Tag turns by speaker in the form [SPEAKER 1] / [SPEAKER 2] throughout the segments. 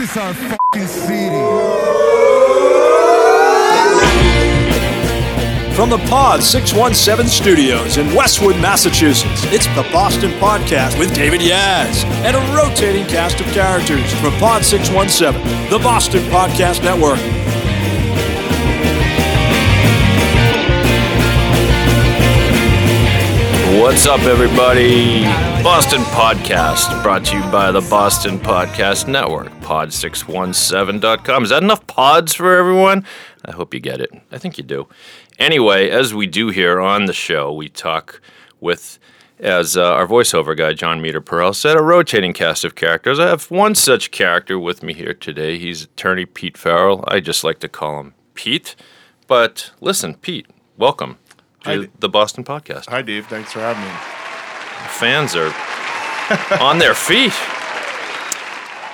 [SPEAKER 1] This is our fucking city.
[SPEAKER 2] From the Pod 617 studios in Westwood, Massachusetts, it's the Boston Podcast with David Yaz and a rotating cast of characters from Pod 617, the Boston Podcast Network.
[SPEAKER 3] What's up, everybody? Boston Podcast brought to you by the Boston Podcast Network, pod617.com. Is that enough pods for everyone? I hope you get it. I think you do. Anyway, as we do here on the show, we talk with, as uh, our voiceover guy, John Meter Pearl, said, a rotating cast of characters. I have one such character with me here today. He's attorney Pete Farrell. I just like to call him Pete. But listen, Pete, welcome to
[SPEAKER 4] Hi.
[SPEAKER 3] the Boston Podcast.
[SPEAKER 4] Hi, Dave. Thanks for having me.
[SPEAKER 3] fans are on their feet.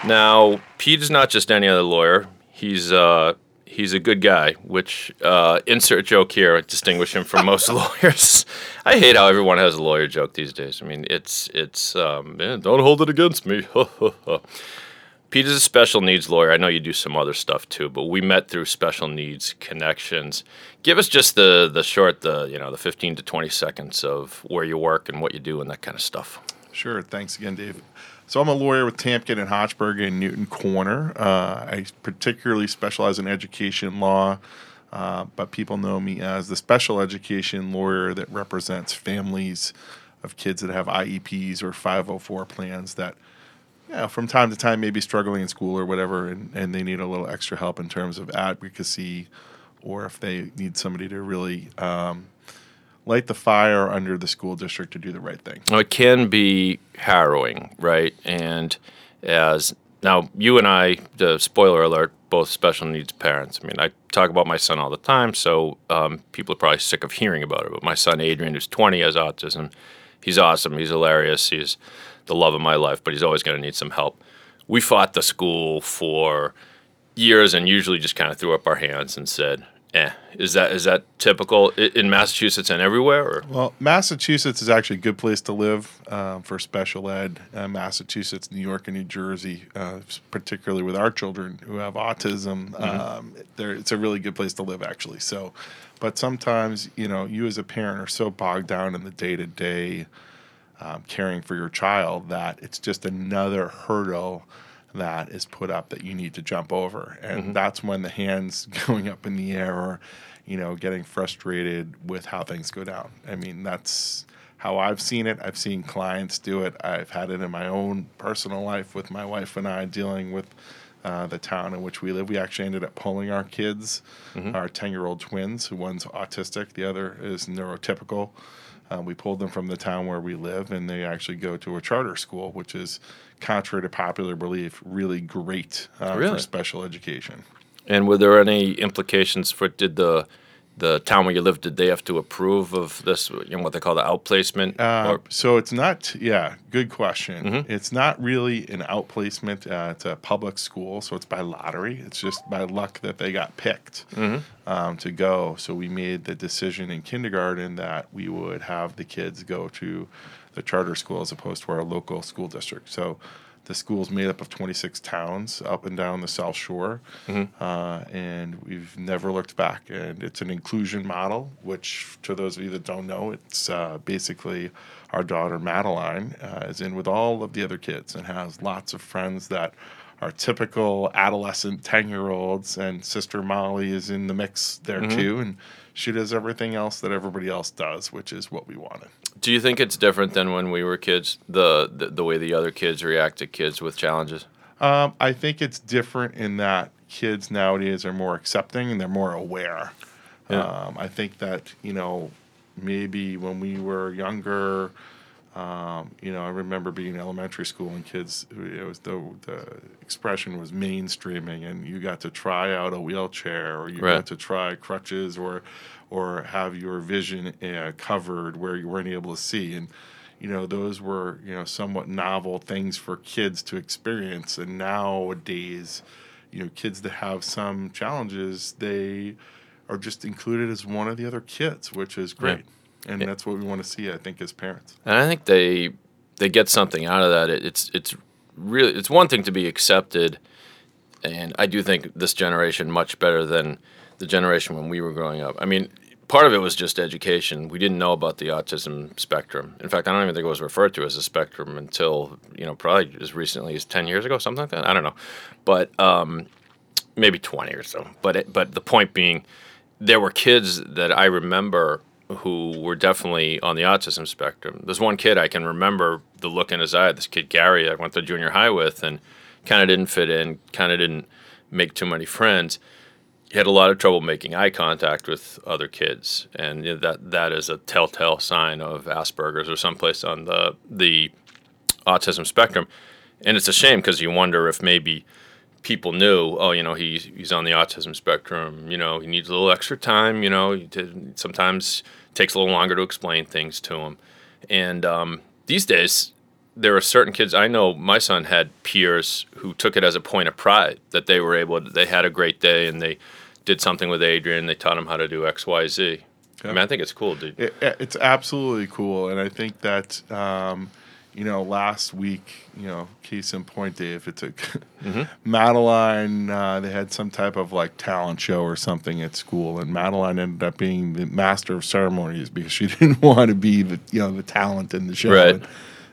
[SPEAKER 3] Now, Pete is not just any other lawyer. He's uh, he's a good guy, which uh, insert joke here distinguish him from most lawyers. I hate how everyone has a lawyer joke these days. I mean, it's it's um, eh, don't hold it against me. Pete is a special needs lawyer. I know you do some other stuff too, but we met through special needs connections. Give us just the the short, the you know, the fifteen to twenty seconds of where you work and what you do and that kind of stuff.
[SPEAKER 4] Sure. Thanks again, Dave. So I'm a lawyer with Tamkin and Hochberg in Newton Corner. Uh, I particularly specialize in education law, uh, but people know me as the special education lawyer that represents families of kids that have IEPs or 504 plans that, you know, from time to time may be struggling in school or whatever, and, and they need a little extra help in terms of advocacy or if they need somebody to really um, light the fire under the school district to do the right thing.
[SPEAKER 3] It can be harrowing, right? And as now, you and I, the spoiler alert, both special needs parents. I mean, I talk about my son all the time, so um, people are probably sick of hearing about it. But my son, Adrian, who's 20, has autism. He's awesome. He's hilarious. He's the love of my life, but he's always going to need some help. We fought the school for years and usually just kind of threw up our hands and said, eh. Is that is that typical in Massachusetts and everywhere? Or?
[SPEAKER 4] Well, Massachusetts is actually a good place to live um, for special ed. Uh, Massachusetts, New York, and New Jersey, uh, particularly with our children who have autism, um, they're- it's a really good place to live, actually. So, but sometimes, you know, you as a parent are so bogged down in the day to day caring for your child that it's just another hurdle that is put up that you need to jump over. And that's when the hands going up in the air or you know getting frustrated with how things go down. I mean that's how i've seen it. I've seen clients do it. I've had it in my own personal life with my wife and i dealing with uh, the town in which we live. We actually ended up pulling our kids our 10 year old twins one's autistic the other is neurotypical uh, we pulled them from the town where we live, and they actually go to a charter school, which is, contrary to popular belief, really great uh,
[SPEAKER 3] Really?
[SPEAKER 4] for special education.
[SPEAKER 3] And were there any implications for did the the town where you lived did they have to approve of this you know what they call the outplacement?
[SPEAKER 4] Uh,
[SPEAKER 3] or,
[SPEAKER 4] so it's not, yeah, good question. It's not really an outplacement. Uh, it's a public school, so it's by lottery. It's just by luck that they got picked um, to go. So we made the decision in kindergarten that we would have the kids go to the charter school as opposed to our local school district. So the school's made up of 26 towns up and down the South Shore, uh, and we've never looked back. And it's an inclusion model, which, to those of you that don't know, it's uh, basically our daughter Madeline uh, is in with all of the other kids and has lots of friends that are typical adolescent 10 year olds, and sister Molly is in the mix there too. And she does everything else that everybody else does, which is what we wanted.
[SPEAKER 3] do you think it's different than when we were kids? The, the the way the other kids react to kids with challenges.
[SPEAKER 4] Um, I think it's different in that kids nowadays are more accepting and they're more aware.
[SPEAKER 3] Yeah.
[SPEAKER 4] Um, I think that you know maybe when we were younger, um, you know, I remember being in elementary school and kids. It was the the expression was mainstreaming, and you got to try out a wheelchair, or you
[SPEAKER 3] Right.
[SPEAKER 4] got to try crutches, or or have your vision uh, covered where you weren't able to see, and you know those were you know somewhat novel things for kids to experience, and nowadays, you know, kids that have some challenges, they are just included as one of the other kids, which is great. And
[SPEAKER 3] Yeah.
[SPEAKER 4] that's what we want to see, I think, as parents.
[SPEAKER 3] And I think they they get something out of that. It, it's it's really it's one thing to be accepted and I do think this generation much better than the generation when we were growing up. I mean, part of it was just education. We didn't know about the autism spectrum. In fact, I don't even think it was referred to as a spectrum until you know probably as recently as ten years ago, something like that. I don't know, but um, maybe twenty or so. But it, but the point being, there were kids that I remember who were definitely on the autism spectrum. There's one kid I can remember the look in his eye. This kid Gary, I went to junior high with, and kind of didn't fit in, kind of didn't make too many friends. He had a lot of trouble making eye contact with other kids, and that that is a telltale sign of Asperger's or someplace on the the autism spectrum. And it's a shame because you wonder if maybe people knew, oh, you know, he's he's on the autism spectrum. You know, he needs a little extra time. You know, did, sometimes takes a little longer to explain things to him. And um, these days, there are certain kids I know. My son had peers who took it as a point of pride that they were able. To, they had a great day and they did something with Adrian. They taught him how to do X, Y, Z. I mean, I think it's cool, dude.
[SPEAKER 4] It, it's absolutely cool, and I think that um, you know last week, you know, case in point, Dave, it took Madeline. Uh, they had some type of like talent show or something at school, and Madeline ended up being the master of ceremonies because she didn't want to be the you know the talent in the show.
[SPEAKER 3] Right.
[SPEAKER 4] And,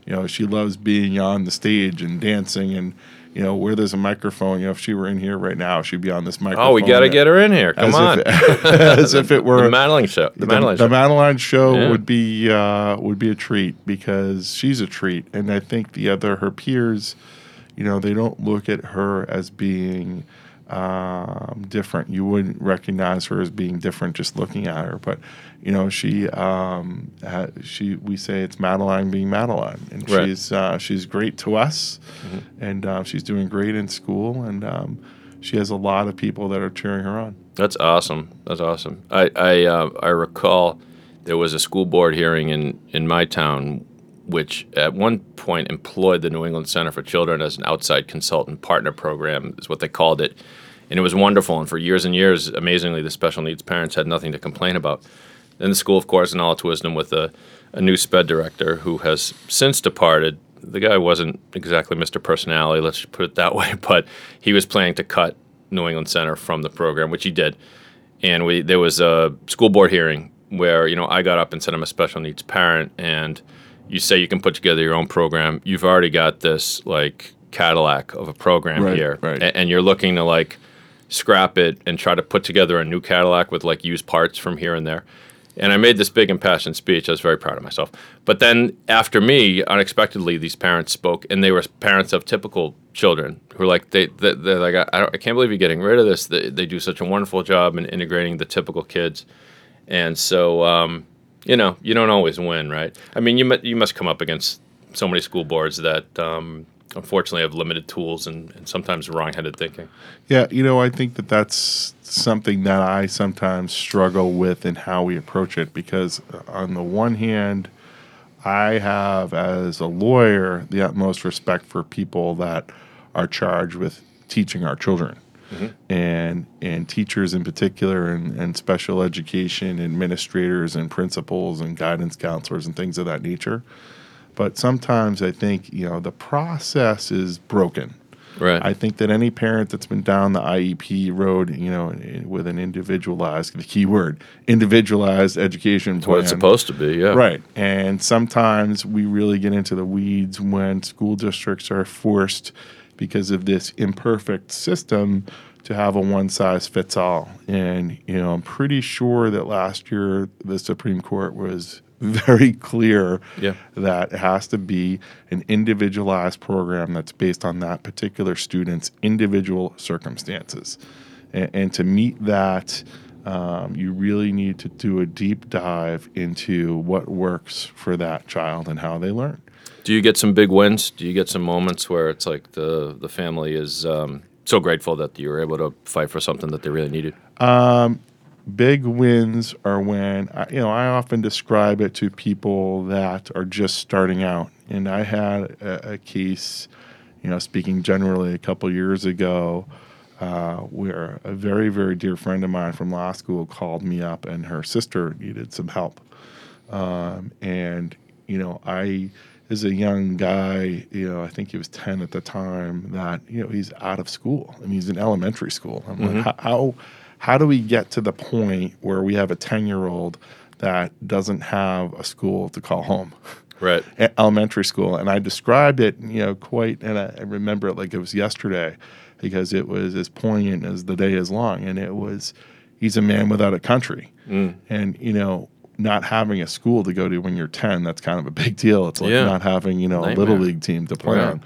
[SPEAKER 4] you know, she loves being on the stage and dancing and. You know, where there's a microphone, you know, if she were in here right now, she'd be on this microphone.
[SPEAKER 3] Oh, we got to get her in here. Come
[SPEAKER 4] as
[SPEAKER 3] on.
[SPEAKER 4] If as if it were
[SPEAKER 3] the Madeline show. The, Madeline
[SPEAKER 4] the
[SPEAKER 3] show.
[SPEAKER 4] Madeline show
[SPEAKER 3] Yeah.
[SPEAKER 4] would be uh, would be a treat because she's a treat, and I think the other her peers, you know, they don't look at her as being um, different. You wouldn't recognize her as being different just looking at her, but you know, she um, ha- she we say it's Madeline being Madeline, and
[SPEAKER 3] Right.
[SPEAKER 4] she's uh, she's great to us,
[SPEAKER 3] Mm-hmm.
[SPEAKER 4] and uh, she's doing great in school, and um, she has a lot of people that are cheering her on.
[SPEAKER 3] That's awesome. That's awesome. I I, uh, I recall there was a school board hearing in in my town, which at one point employed the New England Center for Children as an outside consultant partner program, is what they called it, and it was wonderful. And for years and years, amazingly, the special needs parents had nothing to complain about. Then the school, of course, in all its wisdom, with a, a new sped director who has since departed. The guy wasn't exactly Mr. Personality, let's put it that way, but he was planning to cut New England Center from the program, which he did. And we there was a school board hearing where you know I got up and said I'm a special needs parent, and you say you can put together your own program. You've already got this like Cadillac of a program
[SPEAKER 4] Right,
[SPEAKER 3] here,
[SPEAKER 4] right.
[SPEAKER 3] a- and you're looking to like scrap it and try to put together a new Cadillac with like used parts from here and there. And I made this big impassioned speech. I was very proud of myself. But then after me, unexpectedly, these parents spoke, and they were parents of typical children who were like, they, they they're like, I, I, don't, I can't believe you're getting rid of this. They, they do such a wonderful job in integrating the typical kids. And so, um, you know, you don't always win, right? I mean, you you must come up against so many school boards that um, unfortunately have limited tools and, and sometimes wrong-headed thinking.
[SPEAKER 4] Yeah, you know, I think that that's something that I sometimes struggle with in how we approach it because, uh, on the one hand, I have, as a lawyer, the utmost respect for people that are charged with teaching our children. Mm-hmm. And and teachers in particular, and, and special education administrators and principals and guidance counselors and things of that nature. But sometimes I think you know the process is broken.
[SPEAKER 3] Right.
[SPEAKER 4] I think that any parent that's been down the IEP road, you know, with an individualized, the key word, individualized education
[SPEAKER 3] That's what it's supposed to be, yeah.
[SPEAKER 4] Right. And sometimes we really get into the weeds when school districts are forced, because of this imperfect system, to have a one size fits all. And, you know, I'm pretty sure that last year the Supreme Court was very clear
[SPEAKER 3] Yeah.
[SPEAKER 4] that it has to be an individualized program that's based on that particular student's individual circumstances. And, and to meet that, um, you really need to do a deep dive into what works for that child and how they learn.
[SPEAKER 3] Do you get some big wins? Do you get some moments where it's like the the family is um, so grateful that you were able to fight for something that they really needed?
[SPEAKER 4] Big wins are when I, you know I often describe it to people that are just starting out. And I had a, a case, you know, speaking generally, a couple years ago, uh, where a very very dear friend of mine from law school called me up, and her sister needed some help. Um, and you know I is a young guy, you know, I think he was 10 at the time, that, you know, he's out of school. I mean, he's in elementary school. I'm like, mm-hmm. how, how, do we get to the point where we have a 10 year old that doesn't have a school to call home?
[SPEAKER 3] Right.
[SPEAKER 4] elementary school, and I described it, you know, quite, and I, I remember it like it was yesterday, because it was as poignant as the day is long, and it was, he's a man without a country, mm. and you know, not having a school to go to when you're ten, that's kind of a big deal. It's like
[SPEAKER 3] Yeah.
[SPEAKER 4] not having, you know, a little league team to play
[SPEAKER 3] Right.
[SPEAKER 4] on.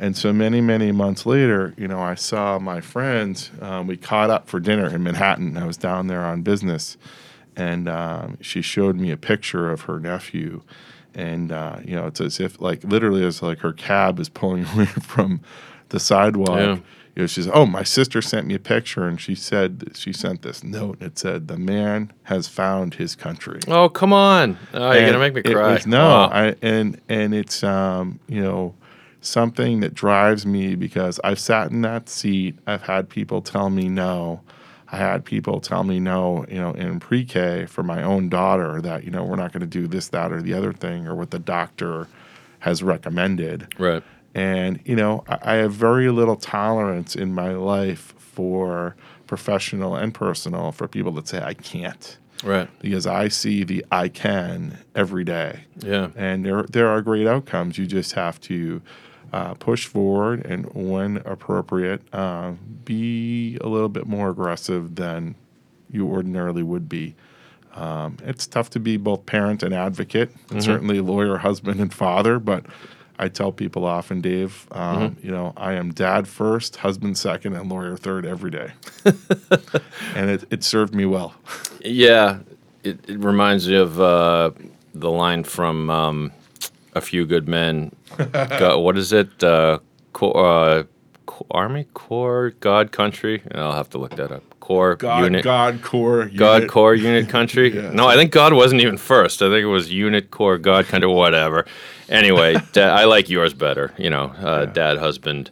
[SPEAKER 4] And so many, many months later, you know, I saw my friends. Um, we caught up for dinner in Manhattan. I was down there on business, and um, she showed me a picture of her nephew. And uh, you know, it's as if like literally, it's like her cab is pulling away from the sidewalk.
[SPEAKER 3] Yeah.
[SPEAKER 4] You know, she says, "Oh, my sister sent me a picture, and she said she sent this note. And it said, "The man has found his country."
[SPEAKER 3] Oh, come on. Oh, you're going to make me cry.
[SPEAKER 4] was- no,
[SPEAKER 3] Wow.
[SPEAKER 4] I, and and it's um, you know something that drives me because I've sat in that seat. I've had people tell me no. I had people tell me no, you know, in pre-K for my own daughter that you know we're not going to do this, that, or the other thing, or what the doctor has recommended.
[SPEAKER 3] right.
[SPEAKER 4] And, you know, I, I have very little tolerance in my life for professional and personal for people that say I can't
[SPEAKER 3] Right.
[SPEAKER 4] because I see the I can every day.
[SPEAKER 3] Yeah.
[SPEAKER 4] And there, there are great outcomes. You just have to uh, push forward and, when appropriate, uh, be a little bit more aggressive than you ordinarily would be. Um, it's tough to be both parent and advocate, and certainly lawyer, husband, and father. But I tell people often, Dave, um, you know, I am dad first, husband second, and lawyer third every day, and it, it served me well.
[SPEAKER 3] Yeah, it, it reminds me of uh, the line from um, A Few Good Men. Go, what is it? Uh, co- uh, co- Army Corps, God Country. I'll have to look that up. Corps
[SPEAKER 4] God,
[SPEAKER 3] Unit.
[SPEAKER 4] God, core,
[SPEAKER 3] God
[SPEAKER 4] unit.
[SPEAKER 3] Corps Unit Country.
[SPEAKER 4] Yeah.
[SPEAKER 3] No, I think God wasn't even first. I think it was Unit Corps God Country, whatever. Anyway, da- I like yours better. You know, uh, dad, husband,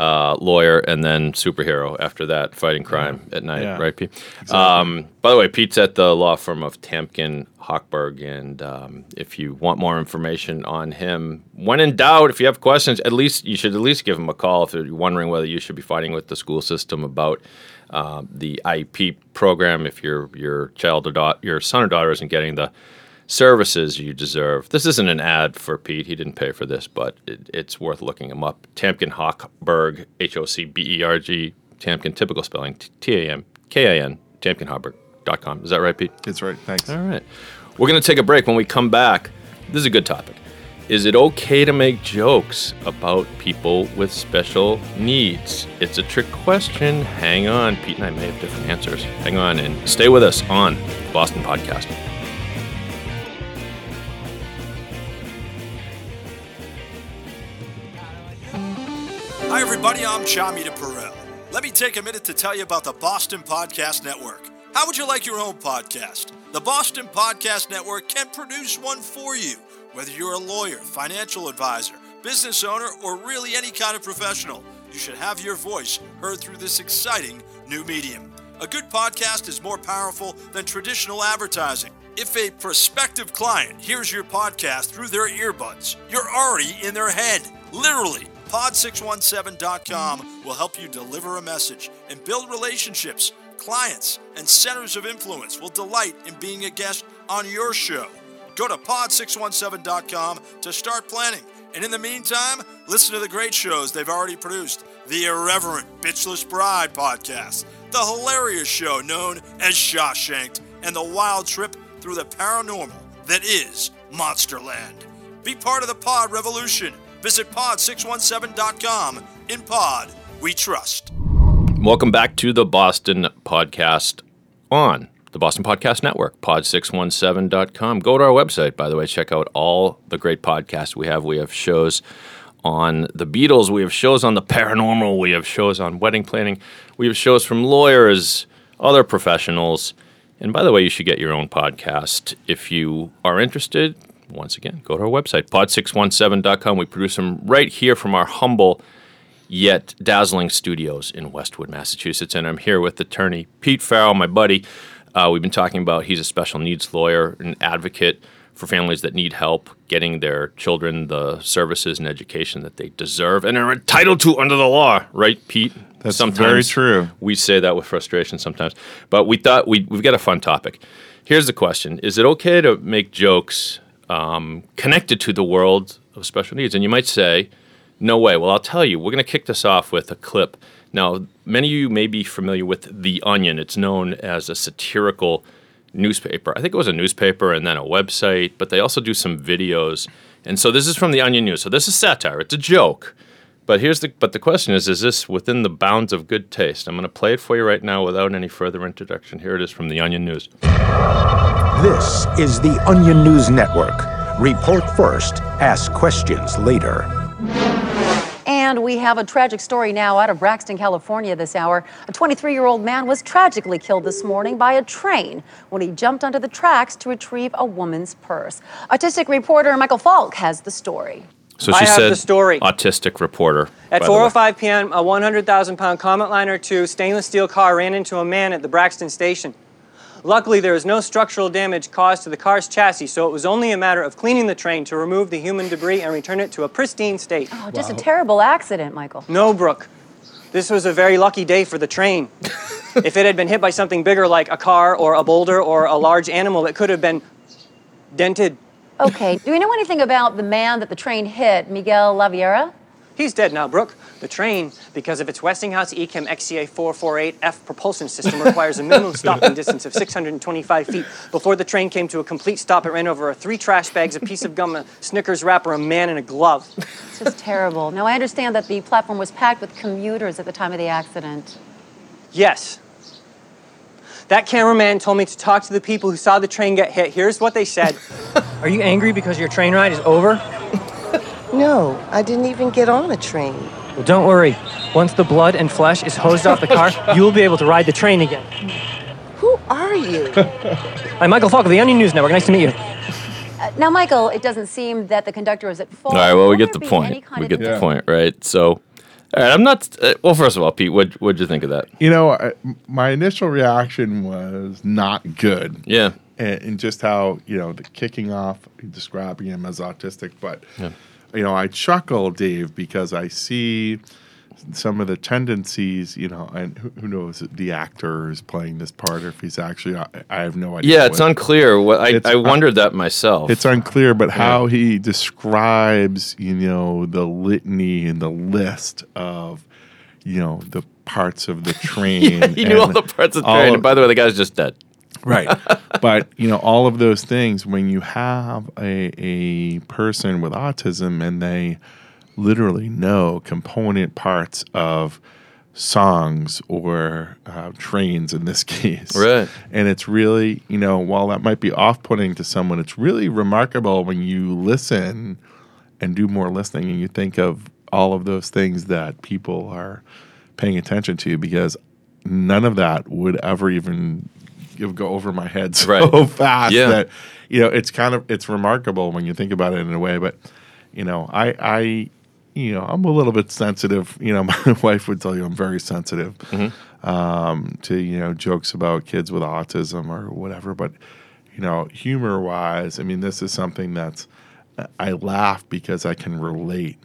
[SPEAKER 3] uh, lawyer, and then superhero after that, fighting crime at night,
[SPEAKER 4] Yeah.
[SPEAKER 3] right, Pete? Um, by the way, Pete's at the law firm of Tamkin Hochberg, and um, if you want more information on him, when in doubt, if you have questions, at least you should at least give him a call if you're wondering whether you should be fighting with the school system about um, the IEP program. If your your child or daughter, your son or daughter isn't getting the services you deserve. This isn't an ad for Pete. He didn't pay for this, but it, it's worth looking him up. Tamkin Hochberg, H O C B E R G, Tamkin, typical spelling, T A M K A N, tamkinhochberg.com. Is that right, Pete?
[SPEAKER 4] It's right. Thanks.
[SPEAKER 3] All right. We're going to take a break. When we come back, this is a good topic. Is it okay to make jokes about people with special needs? It's a trick question. Hang on. Pete and I may have different answers. Hang on and stay with us on Boston Podcast.
[SPEAKER 2] Hi, everybody. I'm Chamita Perel. Let me take a minute to tell you about the Boston Podcast Network. How would you like your own podcast? The Boston Podcast Network can produce one for you. Whether you're a lawyer, financial advisor, business owner, or really any kind of professional, you should have your voice heard through this exciting new medium. A good podcast is more powerful than traditional advertising. If a prospective client hears your podcast through their earbuds, you're already in their head. Literally, pod617.com will help you deliver a message and build relationships. Clients and centers of influence will delight in being a guest on your show. Go to pod617.com to start planning. And in the meantime, listen to the great shows they've already produced the Irreverent Bitchless Bride podcast, the hilarious show known as Shawshanked, and the wild trip through the paranormal that is Monsterland. Be part of the pod revolution. Visit pod617.com. In pod, we trust.
[SPEAKER 3] Welcome back to the Boston Podcast on the Boston Podcast Network, pod617.com. Go to our website, by the way, check out all the great podcasts we have. We have shows on the Beatles, we have shows on the paranormal, we have shows on wedding planning, we have shows from lawyers, other professionals. And by the way, you should get your own podcast if you are interested. Once again, go to our website, pod617.com. We produce them right here from our humble yet dazzling studios in Westwood, Massachusetts. And I'm here with attorney Pete Farrell, my buddy. Uh, we've been talking about he's a special needs lawyer, an advocate for families that need help getting their children the services and education that they deserve and are entitled to under the law, right, Pete?
[SPEAKER 4] That's sometimes very true.
[SPEAKER 3] We say that with frustration sometimes, but we thought we, we've got a fun topic. Here's the question Is it okay to make jokes um, connected to the world of special needs? And you might say, no way. Well, I'll tell you, we're going to kick this off with a clip. Now, many of you may be familiar with The Onion. It's known as a satirical newspaper. I think it was a newspaper and then a website, but they also do some videos. And so this is from The Onion News. So this is satire. It's a joke. But here's the but the question is is this within the bounds of good taste? I'm going to play it for you right now without any further introduction. Here it is from The Onion News.
[SPEAKER 5] This is the Onion News Network. Report first, ask questions later.
[SPEAKER 6] And we have a tragic story now out of Braxton, California this hour. A 23 year old man was tragically killed this morning by a train when he jumped onto the tracks to retrieve a woman's purse. Autistic reporter Michael Falk has the story.
[SPEAKER 3] So
[SPEAKER 7] I
[SPEAKER 3] she
[SPEAKER 7] have
[SPEAKER 3] said
[SPEAKER 7] the story.
[SPEAKER 3] autistic reporter.
[SPEAKER 7] At
[SPEAKER 3] by the oh way.
[SPEAKER 7] 4:05 p.m., a 100,000 pound Comet Liner 2 stainless steel car ran into a man at the Braxton station. Luckily, there was no structural damage caused to the car's chassis, so it was only a matter of cleaning the train to remove the human debris and return it to a pristine state.
[SPEAKER 6] Oh, just a terrible accident, Michael.
[SPEAKER 7] No, Brooke. This was a very lucky day for the train. if it had been hit by something bigger like a car or a boulder or a large animal, it could have been dented.
[SPEAKER 6] Okay, do we know anything about the man that the train hit, Miguel Laviera?
[SPEAKER 7] He's dead now, Brooke. The train, because of its Westinghouse E Echem XCA 448F propulsion system, requires a minimum stopping distance of 625 feet. Before the train came to a complete stop, it ran over three trash bags, a piece of gum, a Snickers wrapper, a man, and a glove.
[SPEAKER 6] This is terrible. Now, I understand that the platform was packed with commuters at the time of the accident.
[SPEAKER 7] Yes. That cameraman told me to talk to the people who saw the train get hit. Here's what they said Are you angry because your train ride is over?
[SPEAKER 8] No, I didn't even get on a train.
[SPEAKER 7] Well, don't worry. Once the blood and flesh is hosed off the car, you'll be able to ride the train again.
[SPEAKER 8] Who are you?
[SPEAKER 7] I'm Michael Falk of the Onion News Network. Nice to meet you.
[SPEAKER 6] Uh, now, Michael, it doesn't seem that the conductor was at fault.
[SPEAKER 3] All right, well, we get the point. We
[SPEAKER 6] of
[SPEAKER 3] get the point, right? So, all right, I'm not. Uh, well, first of all, Pete, what what'd you think of that?
[SPEAKER 4] You know, I, my initial reaction was not good.
[SPEAKER 3] Yeah,
[SPEAKER 4] and, and just how you know the kicking off describing him as autistic but you know i chuckle dave because i see some of the tendencies you know and who, who knows the actor is playing this part or if he's actually i, I have no idea
[SPEAKER 3] yeah, it's
[SPEAKER 4] what-
[SPEAKER 3] unclear. What I, I
[SPEAKER 4] un-
[SPEAKER 3] wondered that myself.
[SPEAKER 4] it's unclear but how he describes you know the litany and the list of you know the parts of the train
[SPEAKER 3] yeah, he knew all the parts of the train.
[SPEAKER 4] of-
[SPEAKER 3] And by the way, the guy's just dead.
[SPEAKER 4] Right. but, you know, all of those things, when you have a, a person with autism and they literally know component parts of songs or uh, trains in this case.
[SPEAKER 3] Right.
[SPEAKER 4] And it's really, you know, while that might be off putting to someone, it's really remarkable when you listen and do more listening and you think of all of those things that people are paying attention to because none of that would ever even go over my head so
[SPEAKER 3] Right.
[SPEAKER 4] fast
[SPEAKER 3] Yeah.
[SPEAKER 4] that you know it's kind of it's remarkable when you think about it in a way but you know i i you know i'm a little bit sensitive. You know my wife would tell you i'm very sensitive um, to you know jokes about kids with autism or whatever. But you know humor wise i mean this is something that's i laugh because i can relate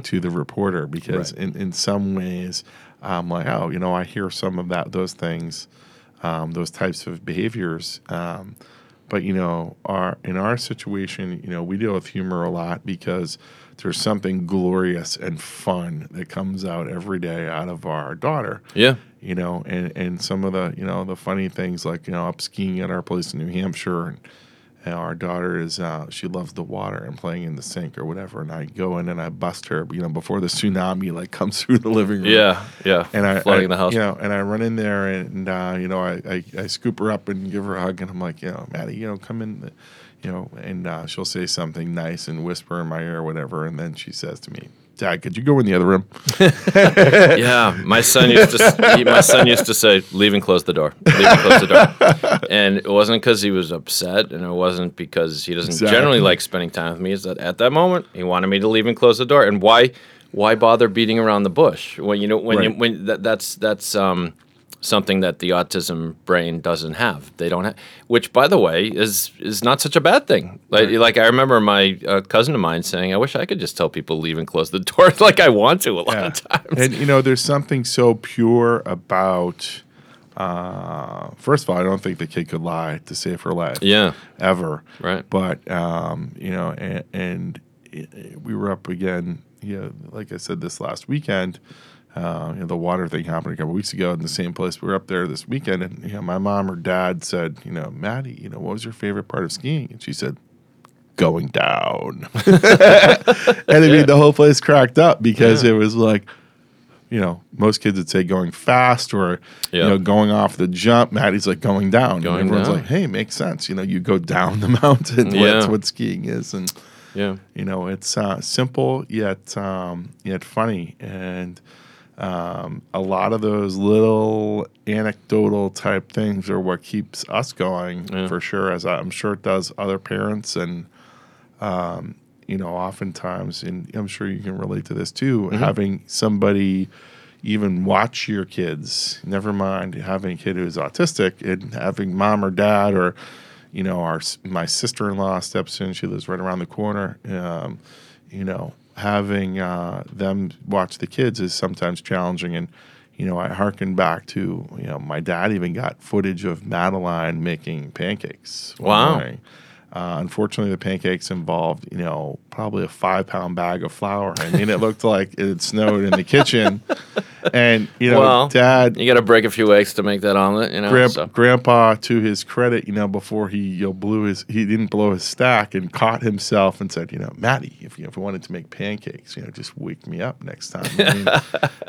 [SPEAKER 4] to the reporter because in, in some ways i'm like oh you know i hear some of that those things um, those types of behaviors um, but you know our in our situation you know we deal with humor a lot because there's something glorious and fun that comes out every day out of our daughter
[SPEAKER 3] Yeah.
[SPEAKER 4] you know, and, and some of the, you know, the funny things like, you know, up skiing at our place in New Hampshire and, and our daughter is, uh, she loves the water and playing in the sink or whatever. And I go in and I bust her, you know, before the tsunami like comes through the living room.
[SPEAKER 3] Yeah. Yeah.
[SPEAKER 4] And I,
[SPEAKER 3] flooding
[SPEAKER 4] I-
[SPEAKER 3] the house.
[SPEAKER 4] you know, and I run in there and, uh, you know, I, I, I scoop her up and give her a hug and I'm like, you know, Maddie, you know, come in, you know, and uh, she'll say something nice and whisper in my ear or whatever. And then she says to me, Dad, could you go in the other room?
[SPEAKER 3] Yeah, my son used to. he, my son used to say, "Leave and close the door. Leave and close the door." And it wasn't because he was upset, and it wasn't because he doesn't
[SPEAKER 4] Exactly.
[SPEAKER 3] generally like spending time with me. Is that at that moment he wanted me to leave and close the door? And why? Why bother beating around the bush when you know when you when that, that's that's um something that the autism brain doesn't have. They don't have, which, by the way, is is not such a bad thing. Like, like I remember my uh, cousin of mine saying, "I wish I could just tell people leave and close the door like I want to a lot of times."
[SPEAKER 4] And you know, there's something so pure about. Uh, first of all, I don't think the kid could lie to save her life.
[SPEAKER 3] Yeah.
[SPEAKER 4] ever.
[SPEAKER 3] Right.
[SPEAKER 4] But um, you know, and, and it, we were up again. You know, like I said, this last weekend. Uh, you know, the water thing happened a couple weeks ago in the same place. We were up there this weekend, and you know, my mom or dad said, you know, Maddie, you know, what was your favorite part of skiing? And she said, going down. and I mean, the whole place cracked up because
[SPEAKER 3] Yeah.
[SPEAKER 4] it was like, you know, most kids would say going fast or,
[SPEAKER 3] Yeah.
[SPEAKER 4] you know, going off the jump. Maddie's like going down.
[SPEAKER 3] Going
[SPEAKER 4] and everyone's
[SPEAKER 3] down.
[SPEAKER 4] like, hey, makes sense. You know, you go down the mountain.
[SPEAKER 3] Yeah.
[SPEAKER 4] That's what skiing is. And,
[SPEAKER 3] Yeah.
[SPEAKER 4] you know, it's uh, simple yet um, yet funny. And um, a lot of those little anecdotal type things are what keeps us going
[SPEAKER 3] Yeah.
[SPEAKER 4] for sure, as I'm sure it does other parents. And, um, you know, oftentimes, and I'm sure you can relate to this too,
[SPEAKER 3] Mm-hmm.
[SPEAKER 4] having somebody even watch your kids, never mind having a kid who's autistic and having mom or dad or, you know, our my sister in law steps in. She lives right around the corner. Um, you know, having uh, them watch the kids is sometimes challenging. And you know, I harken back to you know, my dad even got footage of Madeline making pancakes.
[SPEAKER 3] Wow.
[SPEAKER 4] Uh, unfortunately, the pancakes involved, you know, probably a five pound bag of flour. I mean, it looked like it had snowed in the kitchen. And, you know,
[SPEAKER 3] well,
[SPEAKER 4] dad,
[SPEAKER 3] you got to break a few eggs to make that omelet. You know.
[SPEAKER 4] Grand-
[SPEAKER 3] so.
[SPEAKER 4] grandpa, to his credit, you know, before he you know, blew his, he didn't blow his stack and caught himself and said, you know, Maddie, if you, if you wanted to make pancakes, you know, just wake me up next time. I mean,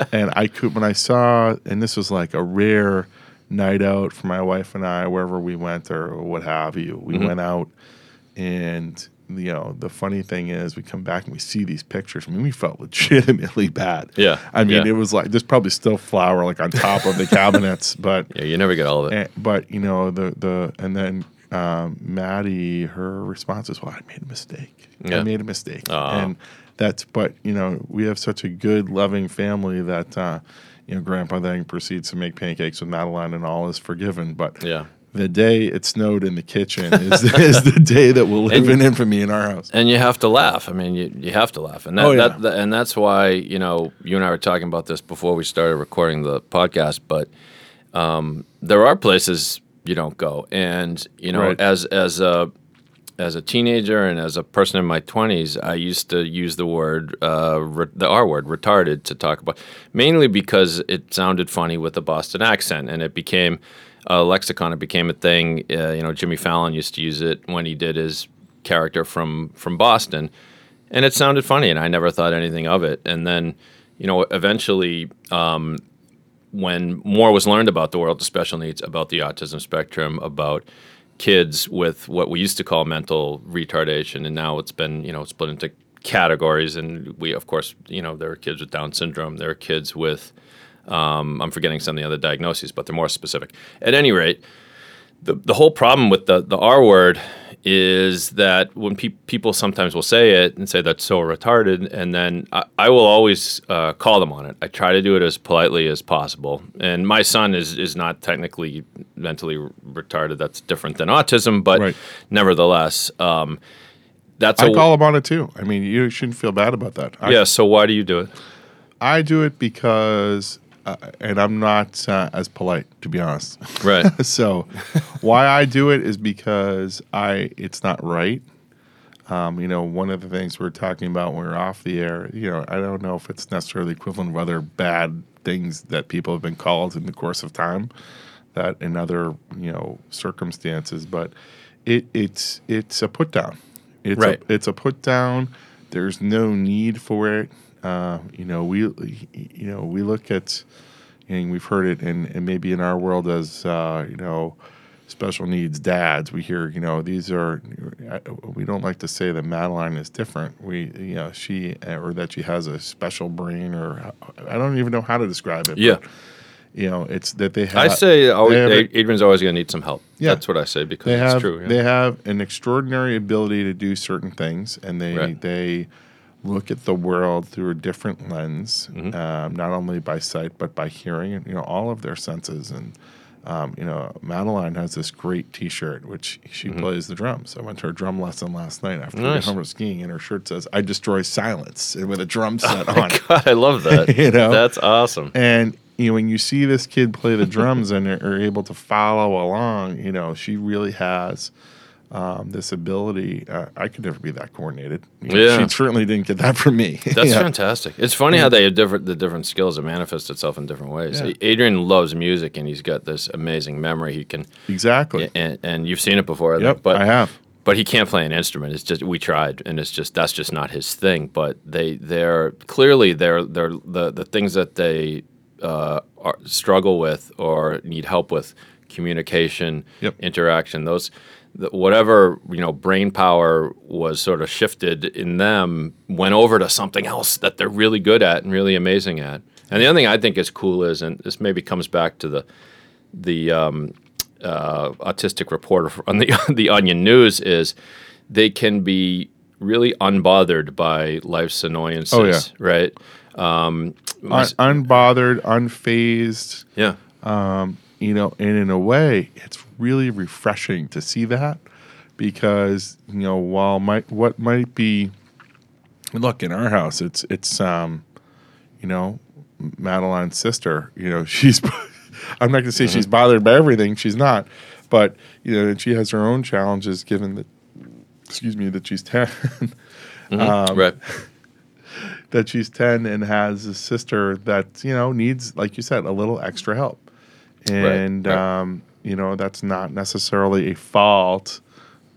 [SPEAKER 4] and I could, when I saw, and this was like a rare night out for my wife and I, wherever we went or what have you, we
[SPEAKER 3] Mm-hmm.
[SPEAKER 4] went out and you know the funny thing is we come back and we see these pictures i mean we felt legitimately bad
[SPEAKER 3] Yeah,
[SPEAKER 4] i mean
[SPEAKER 3] yeah.
[SPEAKER 4] it was like there's probably still flour like on top of the cabinets but
[SPEAKER 3] Yeah, you never get all of it.
[SPEAKER 4] and, but you know the the and then um, Maddie, her response is, "Well, I made a mistake.
[SPEAKER 3] Yeah.
[SPEAKER 4] I made a mistake." And that's but you know we have such a good, loving family that uh, you know Grandpa then proceeds to make pancakes with Madeline, and all is forgiven. But
[SPEAKER 3] Yeah.
[SPEAKER 4] the day it snowed in the kitchen is, is the day that will live in infamy in our house.
[SPEAKER 3] and you have to laugh. I mean, you, you have to laugh, and that,
[SPEAKER 4] Oh, yeah.
[SPEAKER 3] that, that- and that's why you know you and I were talking about this before we started recording the podcast. But um, there are places you don't go, and you know,
[SPEAKER 4] Right.
[SPEAKER 3] as as a as a teenager and as a person in my twenties, I used to use the word uh, re- the R word, retarded, to talk about, mainly because it sounded funny with a Boston accent, and it became a lexicon. It became a thing. Uh, you know, Jimmy Fallon used to use it when he did his character from from Boston, and it sounded funny, and I never thought anything of it. And then, you know, eventually, um, when more was learned about the world of special needs, about the autism spectrum, about kids with what we used to call mental retardation, and now it's been you know split into categories. And we, of course, you know, there are kids with Down syndrome, there are kids with um, I'm forgetting some of the other diagnoses, but they're more specific. At any rate, the, the whole problem with the, the R word is that when pe- people sometimes will say it and say that's so retarded, and then I, I will always uh, call them on it. I try to do it as politely as possible. And my son is, is not technically mentally retarded. That's different than autism, but
[SPEAKER 4] Right.
[SPEAKER 3] nevertheless, um, that's
[SPEAKER 4] I
[SPEAKER 3] a
[SPEAKER 4] call him on it too. I mean, you shouldn't feel bad about that. I,
[SPEAKER 3] yeah. So why do you do it?
[SPEAKER 4] I do it because, uh, and I'm not uh, as polite to be honest.
[SPEAKER 3] Right.
[SPEAKER 4] so why I do it is because I it's not right. Um, you know, one of the things we are talking about when we are off the air, you know, I don't know if it's necessarily equivalent of other bad things that people have been called in the course of time, that in other you know circumstances, but it it's it's a put down. It's
[SPEAKER 3] Right.
[SPEAKER 4] a, it's a put down. There's no need for it. Uh, you know, we you know we look at and we've heard it, and, and maybe in our world as uh, you know, special needs dads, we hear you know these are. We don't like to say that Madeline is different. We you know she or that she has a special brain, or I don't even know how to describe it.
[SPEAKER 3] Yeah.
[SPEAKER 4] but, you know, it's that they have.
[SPEAKER 3] I say always,
[SPEAKER 4] have
[SPEAKER 3] Adrian's always going to need some help.
[SPEAKER 4] Yeah.
[SPEAKER 3] That's what I say because
[SPEAKER 4] they
[SPEAKER 3] it's
[SPEAKER 4] have
[SPEAKER 3] true. yeah.
[SPEAKER 4] they have an extraordinary ability to do certain things, and they
[SPEAKER 3] Right.
[SPEAKER 4] they look at the world through a different lens,
[SPEAKER 3] Mm-hmm.
[SPEAKER 4] um, not only by sight but by hearing, and you know all of their senses. And um, you know, Madeline has this great T-shirt which she plays the drums. I went to her drum lesson last night after we
[SPEAKER 3] Mm-hmm. Nice.
[SPEAKER 4] home from skiing, and her shirt says "I destroy silence" and with a drum set on. it.
[SPEAKER 3] God, I love that.
[SPEAKER 4] You know?
[SPEAKER 3] That's awesome.
[SPEAKER 4] And you know, when you see this kid play the drums and are, are able to follow along, you know, she really has um, this ability. Uh, I could never be that coordinated. You know,
[SPEAKER 3] Yeah.
[SPEAKER 4] she certainly didn't get that from me.
[SPEAKER 3] That's
[SPEAKER 4] Yeah.
[SPEAKER 3] fantastic. It's funny how they have different the different skills that manifest itself in different ways.
[SPEAKER 4] Yeah.
[SPEAKER 3] Adrian loves music and he's got this amazing memory. He can
[SPEAKER 4] Exactly.
[SPEAKER 3] and, and you've seen it before.
[SPEAKER 4] Yep,
[SPEAKER 3] but
[SPEAKER 4] I have.
[SPEAKER 3] But he can't play an instrument. It's just we tried, and it's just that's just not his thing. But they they're clearly they're they're the the things that they uh, are, struggle with or need help with communication,
[SPEAKER 4] Yep.
[SPEAKER 3] interaction. Those whatever you know brain power was sort of shifted in them went over to something else that they're really good at and really amazing at. And the other thing I think is cool is, and this maybe comes back to the the um, uh, autistic reporter on the the Onion News is they can be really unbothered by life's annoyances,
[SPEAKER 4] Oh, yeah.
[SPEAKER 3] right? Um,
[SPEAKER 4] Un- unbothered, unfazed.
[SPEAKER 3] yeah,
[SPEAKER 4] you know, and in a way, it's really refreshing to see that because you know, while might what might be, look in our house, it's it's um, you know, Madeline's sister. You know, she's. I'm not going to say she's bothered by everything. She's not, but you know, and she has her own challenges. Given that, excuse me, that she's ten. um,
[SPEAKER 3] right.
[SPEAKER 4] that she's 10 and has a sister that you know needs like you said a little extra help and
[SPEAKER 3] right.
[SPEAKER 4] um, you know that's not necessarily a fault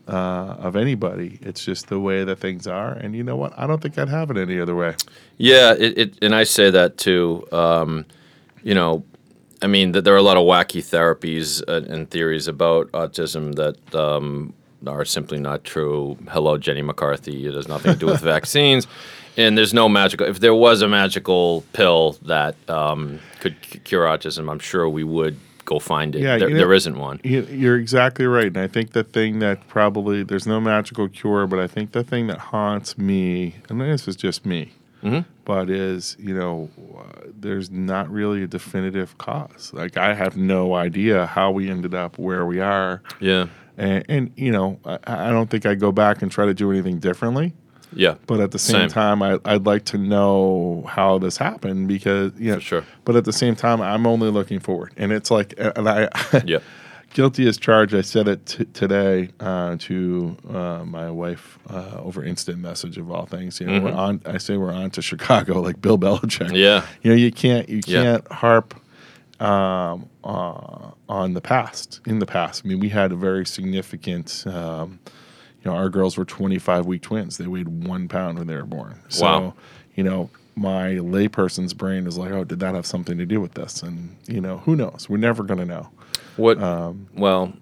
[SPEAKER 4] uh, of anybody it's just the way that things are and you know what i don't think i'd have it any other way
[SPEAKER 3] Yeah, it, it and I say that too. Um, you know, I mean, that there are a lot of wacky therapies uh, and theories about autism that um, are simply not true. Hello, Jenny McCarthy. It has nothing to do with vaccines, and there's no magical. If there was a magical pill that um, could c- cure autism, I'm sure we would go find it.
[SPEAKER 4] Yeah,
[SPEAKER 3] there,
[SPEAKER 4] you know-
[SPEAKER 3] there isn't one.
[SPEAKER 4] You- You're exactly right. And I think the thing that probably, there's no magical cure, but I think the thing that haunts me, and this is just me, but is, you know, uh, there's not really a definitive cause. Like, I have no idea how we ended up where we are.
[SPEAKER 3] Yeah,
[SPEAKER 4] And, and you know, I, I don't think I go back and try to do anything differently.
[SPEAKER 3] Yeah.
[SPEAKER 4] But at the same,
[SPEAKER 3] Same.
[SPEAKER 4] time, I, I'd like to know how this happened because, you know,
[SPEAKER 3] For sure.
[SPEAKER 4] but at the same time, I'm only looking forward. And it's like, and I,
[SPEAKER 3] Yeah.
[SPEAKER 4] guilty as charged. I said it t- today uh, to uh, my wife uh, over instant message of all things. You know, we're on. I say we're on to Chicago, like Bill Belichick.
[SPEAKER 3] Mm-hmm. Yeah.
[SPEAKER 4] You know, you can't you can't harp um, uh, on the past. In the past, I mean, we had a very significant. Um, you know, our girls were 25 week twins. They weighed one pound when they were born. So,
[SPEAKER 3] Wow.
[SPEAKER 4] you know, my layperson's brain is like, oh, did that have something to do with this? And you know, who knows? We're never going to know.
[SPEAKER 3] What?
[SPEAKER 4] Um,
[SPEAKER 3] well,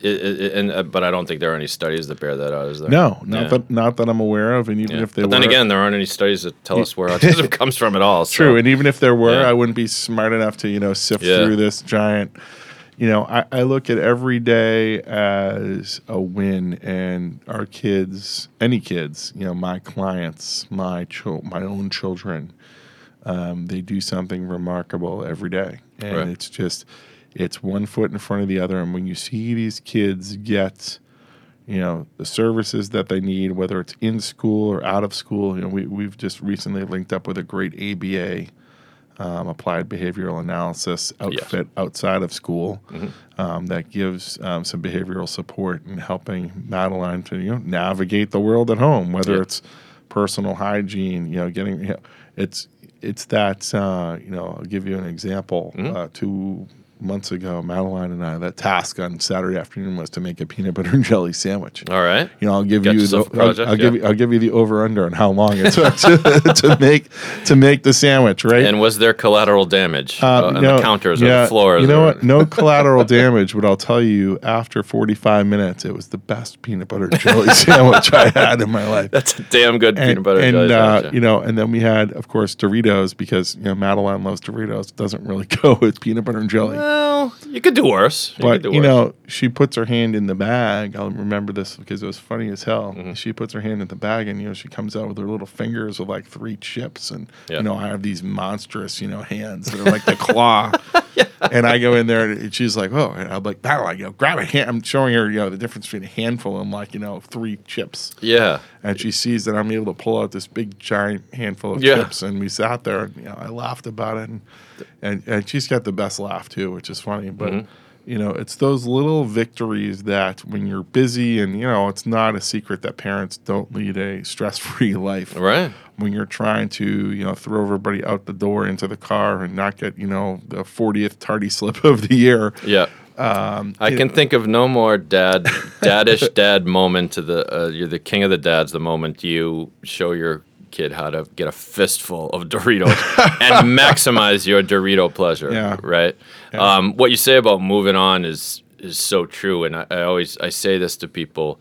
[SPEAKER 3] it, it, and uh, but I don't think there are any studies that bear that out. Is there?
[SPEAKER 4] No, not
[SPEAKER 3] Yeah.
[SPEAKER 4] that not that I'm aware of, and even
[SPEAKER 3] Yeah.
[SPEAKER 4] if they
[SPEAKER 3] but
[SPEAKER 4] were,
[SPEAKER 3] then again, there aren't any studies that tell us where autism comes from at all. so-
[SPEAKER 4] true. And even if there were,
[SPEAKER 3] Yeah.
[SPEAKER 4] I wouldn't be smart enough to you know sift through this giant. You know, I, I look at every day as a win, and our kids, any kids, you know, my clients, my chil- my own children, um, they do something remarkable every day, and
[SPEAKER 3] Right.
[SPEAKER 4] it's just, it's one foot in front of the other. And when you see these kids get you know the services that they need, whether it's in school or out of school. You know, we we've just recently linked up with a great ABA, um, applied behavioral analysis outfit outside of school um, that gives um, some behavioral support and helping Madeline to you know navigate the world at home, whether
[SPEAKER 3] Yeah.
[SPEAKER 4] it's personal hygiene, you know, getting you know, it's it's that uh, you know. I'll give you an example. Uh, two months ago, Madeline and I, that task on Saturday afternoon was to make a peanut butter and jelly sandwich.
[SPEAKER 3] All right.
[SPEAKER 4] You know, I'll give
[SPEAKER 3] Got
[SPEAKER 4] you the,
[SPEAKER 3] a
[SPEAKER 4] I'll,
[SPEAKER 3] project,
[SPEAKER 4] I'll give you I'll give you the over under on how long it took to, to make to make the sandwich, right?
[SPEAKER 3] And was there collateral damage
[SPEAKER 4] Uh,
[SPEAKER 3] uh, on
[SPEAKER 4] no,
[SPEAKER 3] the counters or the floors?
[SPEAKER 4] You know what? No collateral damage, but I'll tell you, after 45 minutes, it was the best peanut butter and jelly sandwich I had in my life.
[SPEAKER 3] That's a damn good
[SPEAKER 4] and,
[SPEAKER 3] peanut butter
[SPEAKER 4] and
[SPEAKER 3] jelly
[SPEAKER 4] uh,
[SPEAKER 3] sandwich,
[SPEAKER 4] you know, and then we had, of course, Doritos because you know Madeline loves Doritos. It Doesn't really go with peanut butter and jelly.
[SPEAKER 3] Well, you could do worse. You could
[SPEAKER 4] But
[SPEAKER 3] do
[SPEAKER 4] you
[SPEAKER 3] worse.
[SPEAKER 4] know, she puts her hand in the bag. I'll remember this because it was funny as hell.
[SPEAKER 3] Mm-hmm.
[SPEAKER 4] She puts her hand in the bag, and you know, she comes out with her little fingers with like three chips, and
[SPEAKER 3] Yeah.
[SPEAKER 4] you know, I have these monstrous, you know, hands that are like the claw. And I go in there, and she's like, "Oh," and I'm like, "Battle!" I go, "Grab a hand." I'm showing her, you know, the difference between a handful and like, you know, three chips.
[SPEAKER 3] yeah.
[SPEAKER 4] And she sees that I'm able to pull out this big giant handful of
[SPEAKER 3] Yeah.
[SPEAKER 4] chips, and we sat there, and you know, I laughed about it, and and, and she's got the best laugh too, which is funny. But
[SPEAKER 3] Mm-hmm.
[SPEAKER 4] you know, it's those little victories that when you're busy, and you know, it's not a secret that parents don't lead a stress-free life.
[SPEAKER 3] Right.
[SPEAKER 4] When you're trying to, you know, throw everybody out the door into the car and not get, you know, the 40th tardy slip of the year.
[SPEAKER 3] Yeah.
[SPEAKER 4] Um,
[SPEAKER 3] I can think of no more dad, daddish dad moment to the uh, you're the king of the dads. The moment you show your kid how to get a fistful of Doritos and maximize your Dorito pleasure.
[SPEAKER 4] Yeah.
[SPEAKER 3] Right. Um, what you say about moving on is is so true, and I, I always I say this to people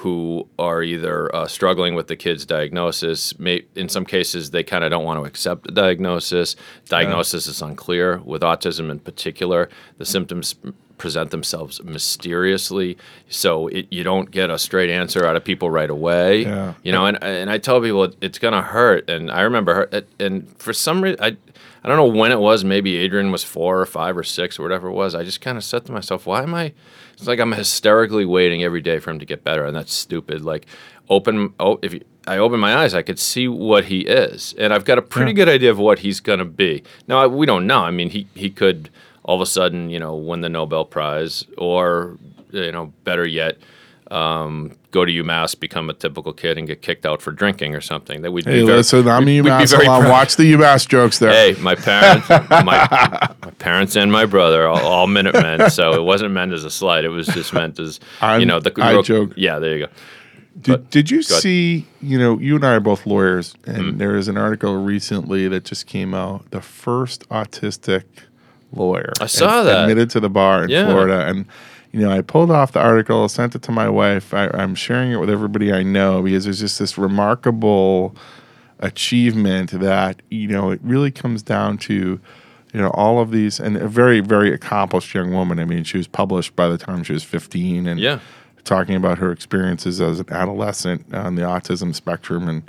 [SPEAKER 3] who are either uh, struggling with the kid's diagnosis. May, in some cases, they kind of don't want to accept the diagnosis. Diagnosis is unclear. With autism in particular, the symptoms present themselves mysteriously, so it, you don't get a straight answer out of people right away.
[SPEAKER 4] Yeah.
[SPEAKER 3] You know, and, and I tell people it, it's gonna hurt, and I remember her, and for some reason, I. I don't know when it was. Maybe Adrian was four or five or six or whatever it was. I just kind of said to myself, "Why am I?" It's like I'm hysterically waiting every day for him to get better, and that's stupid. Like, open. Oh, if you, I open my eyes, I could see what he is, and I've got a pretty good idea of what he's gonna be. Now I, we don't know. I mean, he he could all of a sudden, you know, win the Nobel Prize, or you know, better yet, um, go to UMass, become a typical kid, and get kicked out for drinking or something. That we'd
[SPEAKER 4] Hey,
[SPEAKER 3] be very,
[SPEAKER 4] listen, I'm
[SPEAKER 3] we'd- we'd
[SPEAKER 4] UMass
[SPEAKER 3] proud.
[SPEAKER 4] Watch the UMass jokes there.
[SPEAKER 3] Hey, my parents, my, my parents and my brother, all, all Minutemen. So it wasn't meant as a slight. It was just meant as
[SPEAKER 4] I'm-
[SPEAKER 3] you know the
[SPEAKER 4] I
[SPEAKER 3] real-
[SPEAKER 4] joke.
[SPEAKER 3] Yeah, there you go.
[SPEAKER 4] Did, did you see, you know, you and I are both lawyers, and
[SPEAKER 3] Mm-hmm.
[SPEAKER 4] there is an article recently that just came out the first autistic lawyer.
[SPEAKER 3] I saw that.
[SPEAKER 4] Admitted to the bar in
[SPEAKER 3] Yeah.
[SPEAKER 4] Florida. And, you know, I pulled off the article, sent it to my wife. I, I'm sharing it with everybody I know because there's just this remarkable achievement that, you know, it really comes down to, you know, all of these, and a very, very accomplished young woman. I mean, she was published by the time she was 15. And,
[SPEAKER 3] Yeah.
[SPEAKER 4] talking about her experiences as an adolescent on the autism spectrum and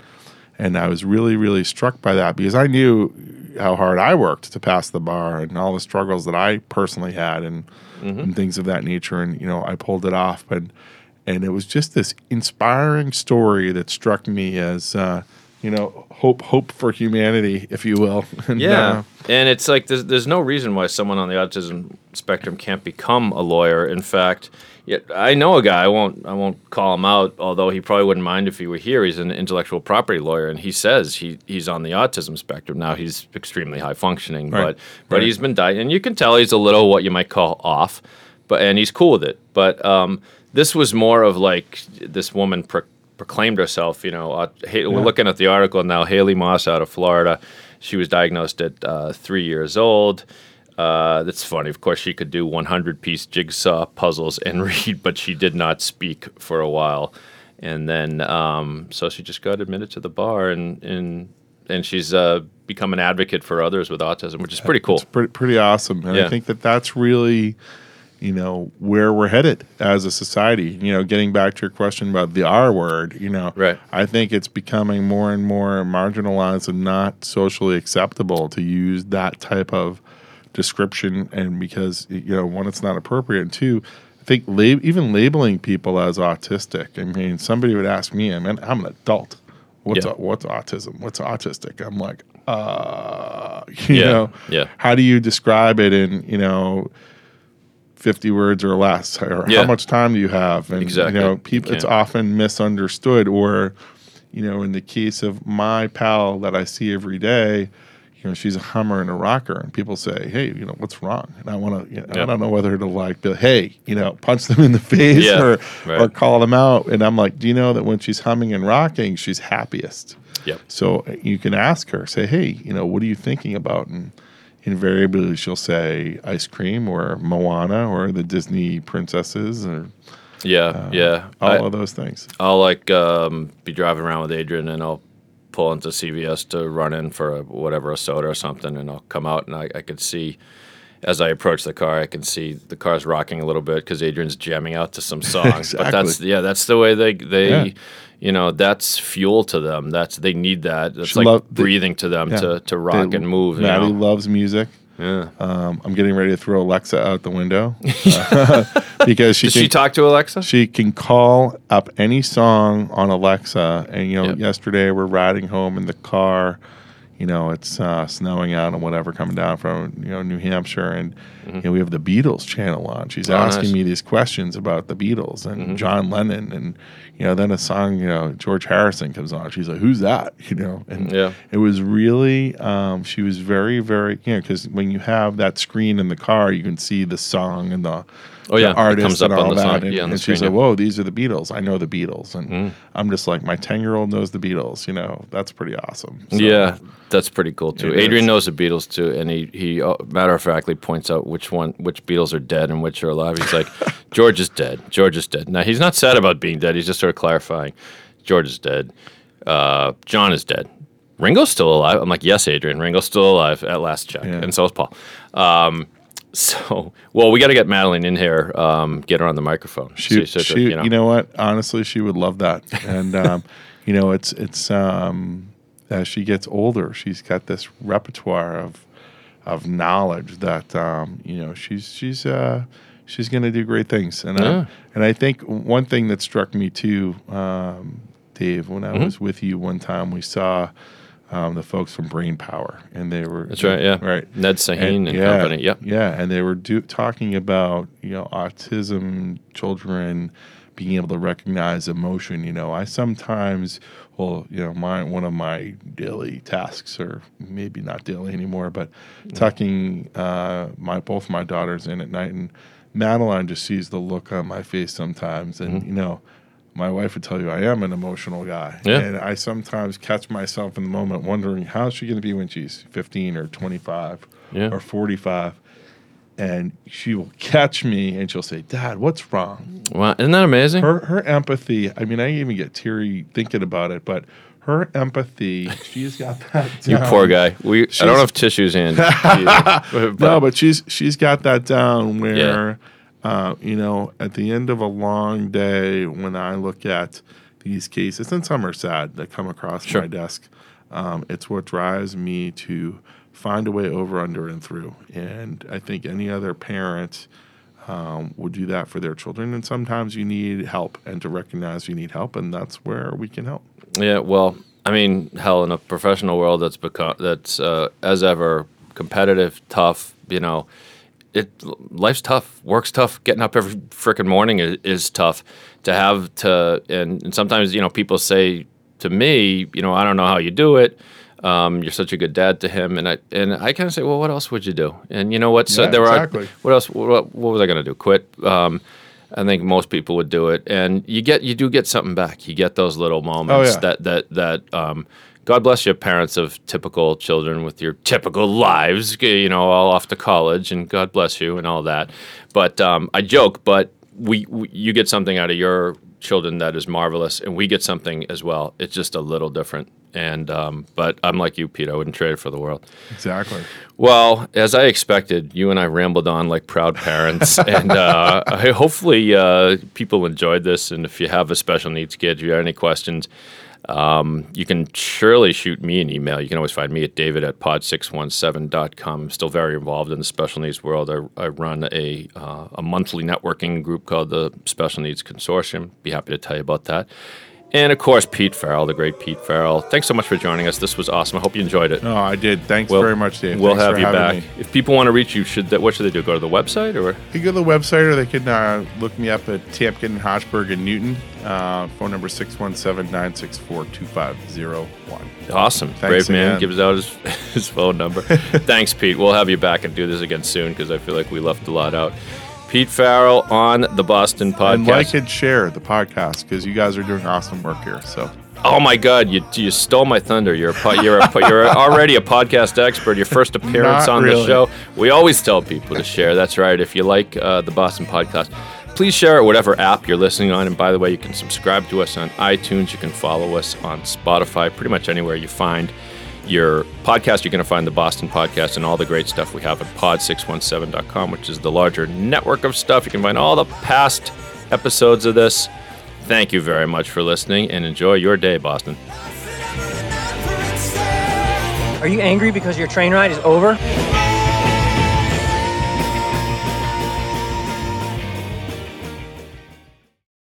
[SPEAKER 4] and I was really really struck by that because I knew how hard I worked to pass the bar and all the struggles that I personally had and, and things of that nature. And you know I pulled it off but and it was just this inspiring story that struck me as uh, you know hope hope for humanity if you will and,
[SPEAKER 3] Yeah,
[SPEAKER 4] uh,
[SPEAKER 3] and it's like there's there's no reason why someone on the autism spectrum can't become a lawyer. In fact, I know a guy. I won't I won't call him out, although he probably wouldn't mind if he were here. He's an intellectual property lawyer, and he says he he's on the autism spectrum now. He's extremely high functioning,
[SPEAKER 4] Right,
[SPEAKER 3] but but
[SPEAKER 4] right.
[SPEAKER 3] he's been dying, and you can tell he's a little what you might call off, but and he's cool with it. But um, this was more of like this woman. Pro- proclaimed herself, you know, uh, Ha- we're looking at the article now. Haley Moss out of Florida, she was diagnosed at uh, three years old. Uh, that's funny. Of course, she could do 100 piece jigsaw puzzles and read, but she did not speak for a while. And then, um, so she just got admitted to the bar, and and and she's uh, become an advocate for others with autism, which is pretty cool.
[SPEAKER 4] It's pretty pretty awesome, and I think that that's really, you know, where we're headed as a society. You know, getting back to your question about the R word, you know,
[SPEAKER 3] Right.
[SPEAKER 4] I think it's becoming more and more marginalized and not socially acceptable to use that type of description, and because you know, one, it's not appropriate, and two. I think lab- even labeling people as autistic. I mean, somebody would ask me, I mean, I'm an adult. What's
[SPEAKER 3] Yeah.
[SPEAKER 4] au- what's autism? What's autistic? I'm like, uh, you
[SPEAKER 3] Yeah,
[SPEAKER 4] know,
[SPEAKER 3] yeah.
[SPEAKER 4] How do you describe it in you know, fifty words or less? Or
[SPEAKER 3] Yeah.
[SPEAKER 4] how much time do you have? And
[SPEAKER 3] Exactly.
[SPEAKER 4] you know, people, it's often misunderstood. Or, you know, in the case of my pal that I see every day. You know, she's a hummer and a rocker, and people say, "Hey, you know, what's wrong?" And I want to, you know, I don't know whether to like, be, hey, you know, punch them in the face
[SPEAKER 3] Yeah,
[SPEAKER 4] or
[SPEAKER 3] right.
[SPEAKER 4] or call them out. And I'm like, do you know that when she's humming and rocking, she's happiest?
[SPEAKER 3] Yep.
[SPEAKER 4] So uh, you can ask her, say, hey, you know, what are you thinking about? And invariably she'll say ice cream or Moana or the Disney princesses or
[SPEAKER 3] Yeah, yeah.
[SPEAKER 4] all
[SPEAKER 3] I-
[SPEAKER 4] of those things.
[SPEAKER 3] I'll like um, be driving around with Adrian, and I'll pull into CVS to run in for a, whatever a soda or something, and I'll come out, and I, I could see as I approach the car, I can see the car's rocking a little bit because Adrian's jamming out to some songs. But that's
[SPEAKER 4] Exactly.
[SPEAKER 3] yeah, that's the way they they.
[SPEAKER 4] Yeah.
[SPEAKER 3] You know that's fuel to them. That's they need that. That's
[SPEAKER 4] She
[SPEAKER 3] like breathing to them
[SPEAKER 4] Yeah.
[SPEAKER 3] to, to rock
[SPEAKER 4] They-
[SPEAKER 3] and move. You
[SPEAKER 4] Maddie
[SPEAKER 3] know?
[SPEAKER 4] loves music.
[SPEAKER 3] Yeah.
[SPEAKER 4] Um, I'm getting ready to throw Alexa out the window because she
[SPEAKER 3] Does
[SPEAKER 4] can,
[SPEAKER 3] she talk to Alexa?
[SPEAKER 4] she can call up any song on Alexa. And you know,
[SPEAKER 3] Yep.
[SPEAKER 4] yesterday we're riding home in the car. You know, it's uh, snowing out and whatever coming down from you know New Hampshire, and you know, we have the Beatles channel on. She's
[SPEAKER 3] Mm-hmm. Oh,
[SPEAKER 4] asking
[SPEAKER 3] nice. Mm-hmm.
[SPEAKER 4] me these questions about the Beatles and John Lennon, and you know, then a song, you know, George Harrison comes on. She's like, "Who's that?" You know, and
[SPEAKER 3] Yeah.
[SPEAKER 4] it was really um, she was very very you know because when you have that screen in the car you can see the song and the
[SPEAKER 3] Oh, yeah. It
[SPEAKER 4] the artist and all
[SPEAKER 3] the
[SPEAKER 4] that
[SPEAKER 3] song-
[SPEAKER 4] and,
[SPEAKER 3] yeah,
[SPEAKER 4] and she's like whoa these are the Beatles I know the Beatles and
[SPEAKER 3] Mm.
[SPEAKER 4] I'm just like my 10 year old knows the Beatles you know that's pretty awesome So,
[SPEAKER 3] Yeah, that's pretty cool too. Adrian
[SPEAKER 4] is.
[SPEAKER 3] knows the Beatles too, and he he uh, matter of factly points out which one which Beatles are dead and which are alive. He's like, George is dead. George is dead. Now he's not sad about being dead. He's just sort of clarifying. George is dead. Uh, John is dead. Ringo's still alive. I'm like, yes, Adrian. Ringo's still alive at last check,
[SPEAKER 4] Yeah.
[SPEAKER 3] and so is Paul. Um, so, well, we got to get Madeline in here. Um, get her on the microphone.
[SPEAKER 4] she,
[SPEAKER 3] so-
[SPEAKER 4] she
[SPEAKER 3] you know.
[SPEAKER 4] you know what honestly she would love that and um, you know it's it's um, as she gets older she's got this repertoire of of knowledge that um, you know she's she's uh, she's going to do great things and
[SPEAKER 3] Yeah.
[SPEAKER 4] I, and I think one thing that struck me too um, Dave when I
[SPEAKER 3] Mm-hmm.
[SPEAKER 4] was with you one time we saw um, the folks from Brain Power and they were
[SPEAKER 3] That's right. Yeah.
[SPEAKER 4] right
[SPEAKER 3] Ned Sahin and,
[SPEAKER 4] yeah,
[SPEAKER 3] company. Yep.
[SPEAKER 4] Yeah, and they were do, talking about you know autism children being able to recognize emotion. You know, I sometimes, well, you know, my one of my daily tasks, or maybe not daily anymore, but tucking uh, my both my daughters in at night, and Madeline just sees the look on my face sometimes, and
[SPEAKER 3] Mm-hmm.
[SPEAKER 4] you know. My wife would tell you I am an emotional guy.
[SPEAKER 3] Yeah.
[SPEAKER 4] And I sometimes catch myself in the moment wondering how's she going to be when she's 15 or 25
[SPEAKER 3] Yeah.
[SPEAKER 4] or 45 and she will catch me and she'll say dad what's wrong
[SPEAKER 3] Wow, isn't that amazing?
[SPEAKER 4] her her empathy i mean i even get teary thinking about it but her empathy she's got that
[SPEAKER 3] You poor guy. We I don't have tissues in.
[SPEAKER 4] no but she's she's got that down where uh, you know at the end of a long day when i look at these cases and some are sad that come across
[SPEAKER 3] Sure.
[SPEAKER 4] my desk um, it's what drives me to find a way over under and through and i think any other parent um, would do that for their children and sometimes you need help and to recognize you need help and that's where we can help
[SPEAKER 3] yeah, well, I mean, hell, in a professional world that's become that's uh, as ever competitive, tough. You know, it life's tough, work's tough. Getting up every freaking morning is, is tough. To have to, and, and sometimes you know people say to me, you know, I don't know how you do it. Um, you're such a good dad to him, and I and I kind of say, well, what else would you do? And you know what? So
[SPEAKER 4] Yeah,
[SPEAKER 3] there
[SPEAKER 4] exactly.
[SPEAKER 3] are what else? What, what was I going to do? Quit? Um, I think most people would do it, and you get you do get something back. You get those little moments
[SPEAKER 4] Oh, yeah.
[SPEAKER 3] that that that. Um, God bless you, parents of typical children with your typical lives. You know, all off to college, and God bless you and all that. But um, I joke, but we, we you get something out of your children that is marvelous, and we get something as well. It's just a little different. And um, but I'm like you, Pete. I wouldn't trade it for the world.
[SPEAKER 4] exactly
[SPEAKER 3] Well, as I expected, you and I rambled on like proud parents, and uh, I, hopefully uh, people enjoyed this. And if you have a special needs kid, if you have any questions, um, you can surely shoot me an email. You can always find me at david at pod617.com. I'm still very involved in the special needs world. I, I run a, uh, a monthly networking group called the Special Needs Consortium. Be happy to tell you about that. And of course, Pete Farrell, the great Pete Farrell. Thanks so much for joining us. This was awesome. I hope you enjoyed it.
[SPEAKER 4] no i did thanks
[SPEAKER 3] Well,
[SPEAKER 4] very much dave
[SPEAKER 3] We'll
[SPEAKER 4] Thanks
[SPEAKER 3] have
[SPEAKER 4] for
[SPEAKER 3] you
[SPEAKER 4] having
[SPEAKER 3] back.
[SPEAKER 4] me.
[SPEAKER 3] If people want to reach you, should that, what should they do? Go to the website or
[SPEAKER 4] You go to the website or they can uh, look me up at Tamkin, Hochberg, and Newton. Uh, phone number 617 964 2501.
[SPEAKER 3] awesome. Brave man
[SPEAKER 4] again.
[SPEAKER 3] gives out his, his phone number. Thanks, Pete. We'll have you back and do this again soon because I feel like we left a lot out. Pete Farrell on the Boston podcast.
[SPEAKER 4] And like and share the podcast because you guys are doing awesome work here. So
[SPEAKER 3] Oh my God! You you stole my thunder. You're a, po- you're a, you're already a podcast expert. Your first appearance
[SPEAKER 4] Not
[SPEAKER 3] on the show. We always tell people to share. That's right. If you like uh, the Boston podcast, please share it whatever app you're listening on. And by the way, you can subscribe to us on iTunes. You can follow us on Spotify. Pretty much anywhere you find your podcast, you're going to find the Boston Podcast and all the great stuff we have at pod617.com, which is the larger network of stuff. You can find all the past episodes of this. Thank you very much for listening and enjoy your day, Boston.
[SPEAKER 7] Are you angry because your train ride is over?